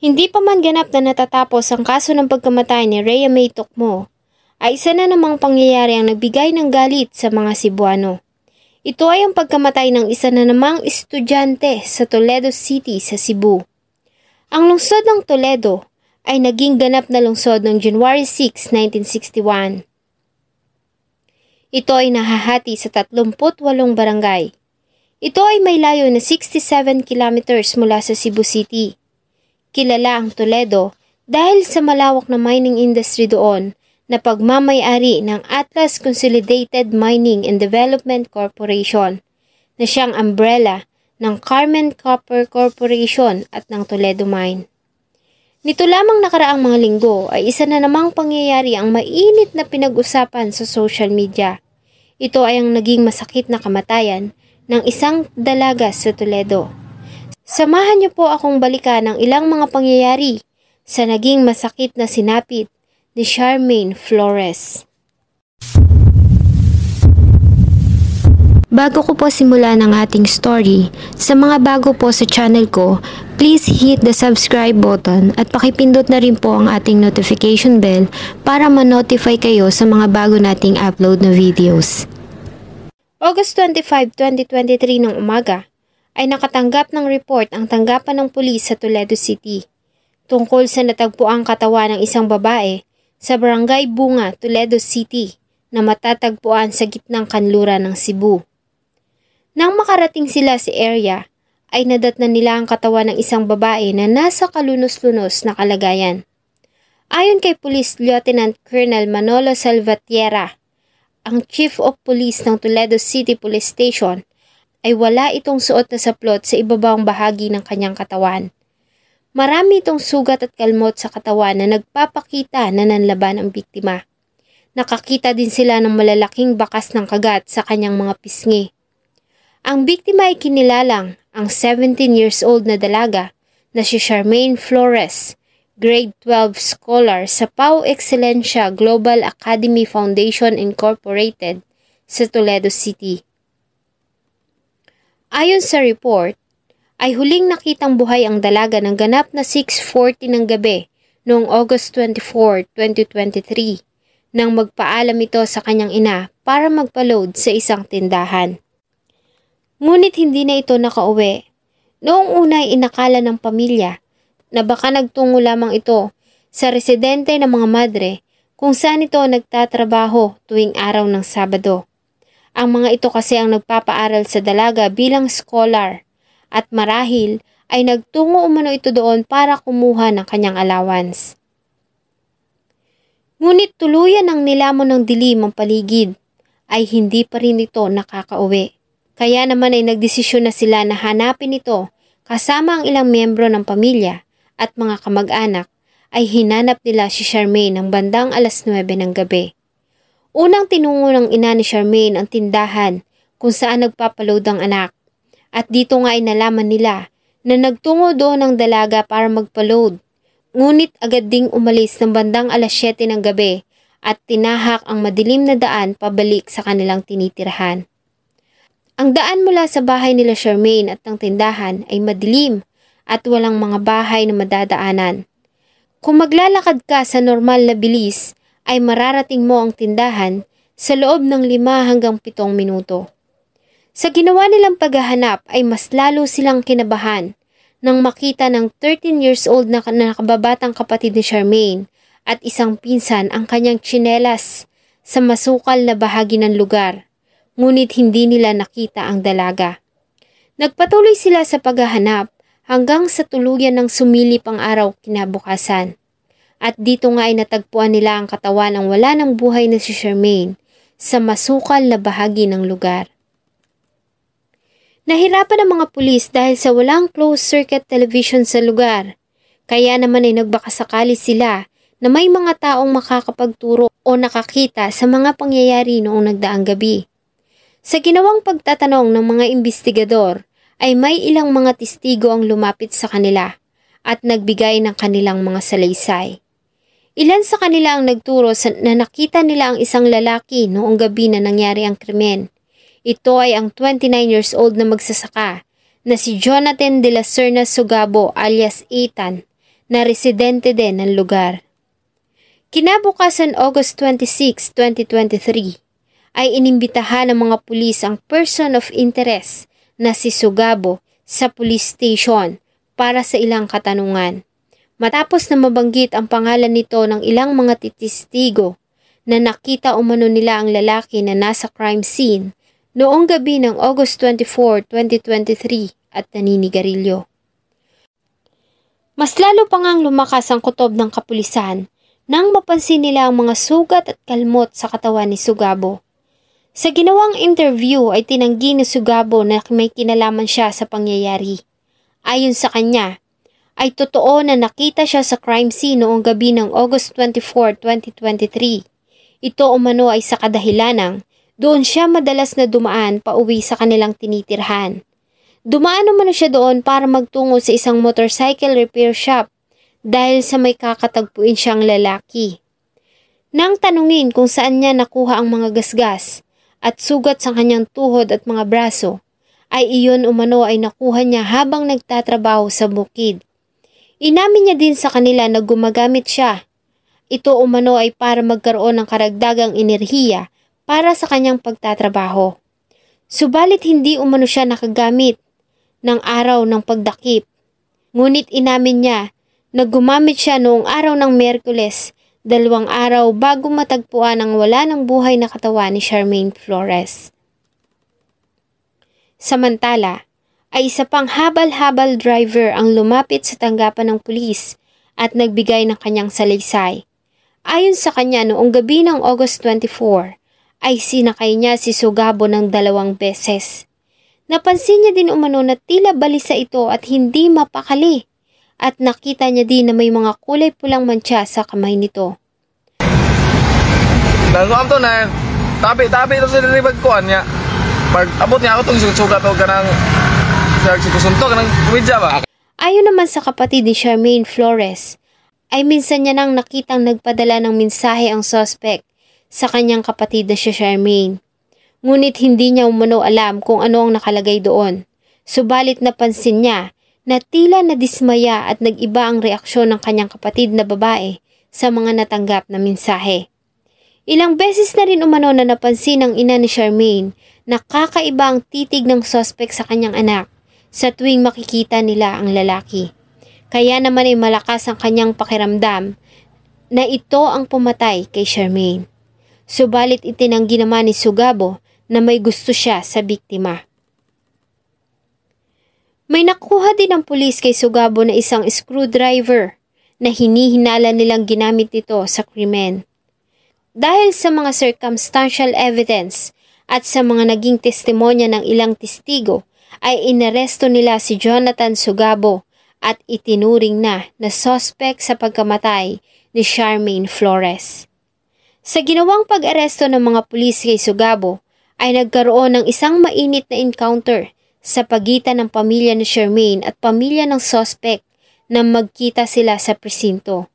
Hindi pa man ganap na natatapos ang kaso ng pagkamatay ni Rhea May Tokmo, ay isa na namang pangyayari ang nagbigay ng galit sa mga Cebuano. Ito ay ang pagkamatay ng isa na namang estudyante sa Toledo City sa Cebu. Ang lungsod ng Toledo ay naging ganap na lungsod noong January 6, 1961. Ito ay nahahati sa 38 barangay. Ito ay may layo na 67 kilometers mula sa Cebu City. Kilala ang Toledo dahil sa malawak na mining industry doon na pagmamayari ng Atlas Consolidated Mining and Development Corporation na siyang umbrella ng Carmen Copper Corporation at ng Toledo Mine. Nito lamang nakaraang mga linggo ay isa na namang pangyayari ang mainit na pinag-usapan sa social media. Ito ay ang naging masakit na kamatayan ng isang dalaga sa Toledo. Samahan niyo po akong balikan ng ilang mga pangyayari sa naging masakit na sinapit ni Charmaine Flores. Bago ko po simulan ang ating story, sa mga bago po sa channel ko, please hit the subscribe button at pakipindot na rin po ang ating notification bell para ma-notify kayo sa mga bago nating upload na videos. August 25, 2023 ng umaga, ay nakatanggap ng report ang tanggapan ng pulis sa Toledo City tungkol sa natagpuang katawan ng isang babae sa Barangay Bunga, Toledo City na matatagpuan sa gitnang kanluran ng Cebu. Nang makarating sila sa area, ay nadatnan nila ang katawan ng isang babae na nasa kalunos-lunos na kalagayan. Ayon kay Police Lieutenant Colonel Manolo Salvatierra, ang Chief of Police ng Toledo City Police Station, ay wala itong suot na saplot sa ibabang bahagi ng kanyang katawan. Marami itong sugat at kalmot sa katawan na nagpapakita na nanlaban ang biktima. Nakakita din sila ng malalaking bakas ng kagat sa kanyang mga pisngi. Ang biktima ay kinilalang ang 17 years old na dalaga na si Charmaine Flores, grade 12 scholar sa Pau Excellencia Global Academy Foundation Incorporated sa Toledo City. Ayon sa report, ay huling nakitang buhay ang dalaga ng ganap na 6.40 ng gabi noong August 24, 2023 nang magpaalam ito sa kanyang ina para magpa-load sa isang tindahan. Ngunit hindi na ito nakauwi. Noong una ay inakala ng pamilya na baka nagtungo lamang ito sa residente ng mga madre kung saan ito nagtatrabaho tuwing araw ng Sabado. Ang mga ito kasi ang nagpapaaral sa dalaga bilang scholar at marahil ay nagtungo umano ito doon para kumuha ng kanyang allowance. Ngunit tuluyan ang nilamon ng dilim ang paligid ay hindi pa rin ito nakakauwi. Kaya naman ay nagdesisyon na sila na hanapin ito kasama ang ilang miyembro ng pamilya at mga kamag-anak ay hinanap nila si Charmaine ng bandang alas 9 ng gabi. Unang tinungo ng ina ni Charmaine ang tindahan kung saan nagpapaload ang anak at dito nga ay nalaman nila na nagtungo doon ang dalaga para magpa-load. Ngunit agad ding umalis ng bandang alas 7 ng gabi at tinahak ang madilim na daan pabalik sa kanilang tinitirahan. Ang daan mula sa bahay nila Charmaine at ng tindahan ay madilim at walang mga bahay na madadaanan. Kung maglalakad ka sa normal na bilis, ay mararating mo ang tindahan sa loob ng lima hanggang pitong minuto. Sa ginawa nilang paghahanap ay mas lalo silang kinabahan nang makita ng 13 years old na nakababatang kapatid ni Charmaine at isang pinsan ang kanyang tsinelas sa masukal na bahagi ng lugar, ngunit hindi nila nakita ang dalaga. Nagpatuloy sila sa paghahanap hanggang sa tuluyan ng sumilip ang araw kinabukasan. At dito nga ay natagpuan nila ang katawan ng wala ng buhay na si Charmaine sa masukal na bahagi ng lugar. Nahirapan ang mga pulis dahil sa walang closed-circuit television sa lugar. Kaya naman ay nagbakasakali sila na may mga taong makakapagturo o nakakita sa mga pangyayari noong nagdaang gabi. Sa ginawang pagtatanong ng mga investigador, ay may ilang mga testigo ang lumapit sa kanila at nagbigay ng kanilang mga salaysay. Ilan sa kanila ang nagturo na nakita nila ang isang lalaki noong gabi na nangyari ang krimen. Ito ay ang 29 years old na magsasaka na si Jonathan de la Serna Sugabo alias Ethan na residente din ng lugar. Kinabukasan August 26, 2023 ay inimbitahan ng mga pulis ang person of interest na si Sugabo sa police station para sa ilang katanungan. Matapos na mabanggit ang pangalan nito ng ilang mga titistigo na nakita umano nila ang lalaki na nasa crime scene noong gabi ng August 24, 2023 at naninigarilyo. Mas lalo pa ngang lumakas ang kutob ng kapulisan nang mapansin nila ang mga sugat at kalmot sa katawan ni Sugabo. Sa ginawang interview ay tinanggi ni Sugabo na may kinalaman siya sa pangyayari. Ayon sa kanya, ay totoo na nakita siya sa crime scene noong gabi ng August 24, 2023. Ito umano ay sa kadahilanang doon siya madalas na dumaan pa uwi sa kanilang tinitirhan. Dumaan umano siya doon para magtungo sa isang motorcycle repair shop dahil sa may kakatagpuin siyang lalaki. Nang tanungin kung saan niya nakuha ang mga gasgas, at sugat sa kanyang tuhod at mga braso, ay iyon umano ay nakuha niya habang nagtatrabaho sa bukid. Inamin niya din sa kanila na gumagamit siya. Ito umano ay para magkaroon ng karagdagang enerhiya para sa kanyang pagtatrabaho. Subalit hindi umano siya nakagamit ng araw ng pagdakip. Ngunit inamin niya na gumamit siya noong araw ng Merkules dalawang araw bago matagpuan ang wala ng buhay na katawan ni Charmaine Flores. Samantala, ay isa pang habal-habal driver ang lumapit sa tanggapan ng pulis at nagbigay ng kanyang salaysay. Ayon sa kanya noong gabi ng August 24, ay sinakay niya si Sugabo ng dalawang beses. Napansin niya din umano na tila balisa ito at hindi mapakali at nakita niya din na may mga kulay pulang mancha sa kamay nito. Nagsuam to na tabi-tabi ito sa nilibag ko niya. Pag abot niya ako itong sugat o kanang sikusunto kanang kumidya ba? Ayon naman sa kapatid ni Charmaine Flores, ay minsan niya nang nakitang nagpadala ng mensahe ang suspect sa kanyang kapatid na si Charmaine. Ngunit hindi niya umano alam kung ano ang nakalagay doon. Subalit napansin niya na tila nadismaya at nag-iba ang reaksyon ng kanyang kapatid na babae sa mga natanggap na mensahe. Ilang beses na rin umano na napansin ng ina ni Charmaine na kakaiba ang titig ng suspect sa kanyang anak sa tuwing makikita nila ang lalaki. Kaya naman ay malakas ang kanyang pakiramdam na ito ang pumatay kay Charmaine. Subalit itinanggi naman ni Sugabo na may gusto siya sa biktima. May nakuha din ng pulis kay Sugabo na isang screwdriver na hinihinala nilang ginamit ito sa krimen. Dahil sa mga circumstantial evidence at sa mga naging testimonya ng ilang testigo, ay inaresto nila si Jonathan Sugabo at itinuring na na suspect sa pagkamatay ni Charmaine Flores. Sa ginawang pag-aresto ng mga pulis kay Sugabo, ay nagkaroon ng isang mainit na encounter sa pagitan ng pamilya ni Charmaine at pamilya ng suspect na magkita sila sa presinto.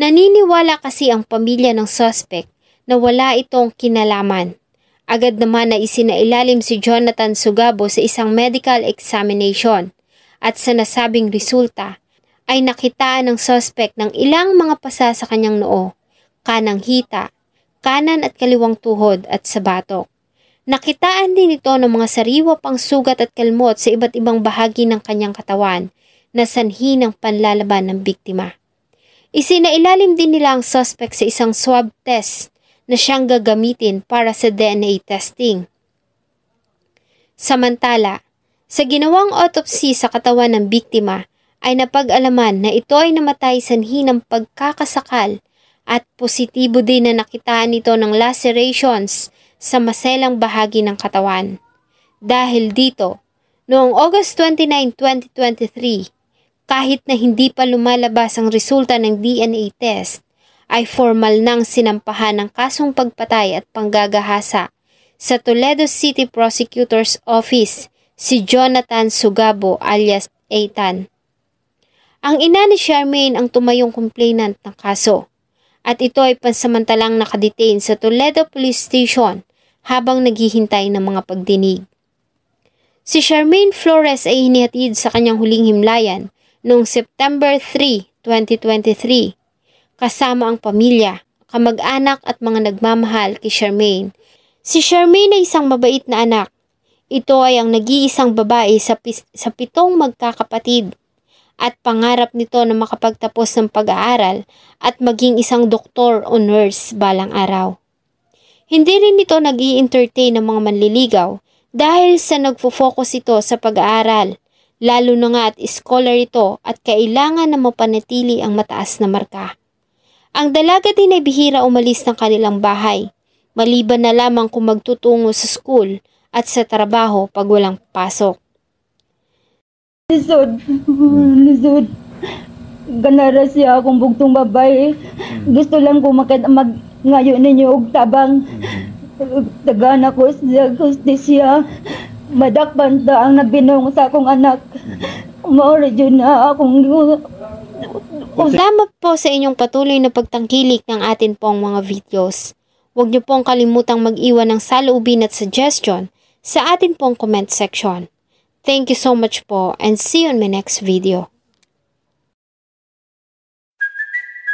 Naniniwala kasi ang pamilya ng suspect na wala itong kinalaman. Agad naman na isinailalim si Jonathan Sugabo sa isang medical examination at sa nasabing resulta ay nakitaan ng suspect ng ilang mga pasa sa kanyang noo, kanang hita, kanan at kaliwang tuhod at sa batok. Nakitaan din ito ng mga sariwa pang sugat at kalmot sa iba't ibang bahagi ng kanyang katawan na sanhi ng panlalaban ng biktima. Isinailalim din nila ang suspect sa isang swab test na siyang gagamitin para sa DNA testing. Samantala, sa ginawang autopsy sa katawan ng biktima ay napag-alaman na ito ay namatay sanhi ng pagkakasakal at positibo din na nakitaan nito ng lacerations sa maselang bahagi ng katawan. Dahil dito, Noong August 29, 2023, kahit na hindi pa lumalabas ang resulta ng DNA test, ay formal nang sinampahan ng kasong pagpatay at panggagahasa sa Toledo City Prosecutor's Office si Jonathan Sugabo alias Eitan. Ang ina ni Charmaine ang tumayong complainant ng kaso at ito ay pansamantalang nakadetain sa Toledo Police Station habang naghihintay ng mga pagdinig. Si Charmaine Flores ay hinihatid sa kanyang huling himlayan noong September 3, 2023 kasama ang pamilya, kamag-anak at mga nagmamahal kay Charmaine. Si Charmaine ay isang mabait na anak. Ito ay ang nag-iisang babae sa, sa pitong magkakapatid at pangarap nito na makapagtapos ng pag-aaral at maging isang doktor o nurse balang araw. Hindi rin ito nag entertain ng mga manliligaw dahil sa nagfo-focus ito sa pag-aaral, lalo na nga at scholar ito at kailangan na mapanatili ang mataas na marka. Ang dalaga din ay bihira umalis ng kanilang bahay, maliban na lamang kung magtutungo sa school at sa trabaho pag walang pasok. Lisod. Lisod. Ganara siya akong bugtong babae. Gusto lang ko makita mag ngayon ninyo og tabang. Tagana ko siya siya. Madakpan ta ang nabinong sa akong anak. Maori na akong Salamat po sa inyong patuloy na pagtangkilik ng atin pong mga videos. Huwag niyo pong kalimutang mag-iwan ng saloobin at suggestion sa atin pong comment section. Thank you so much po and see you in my next video.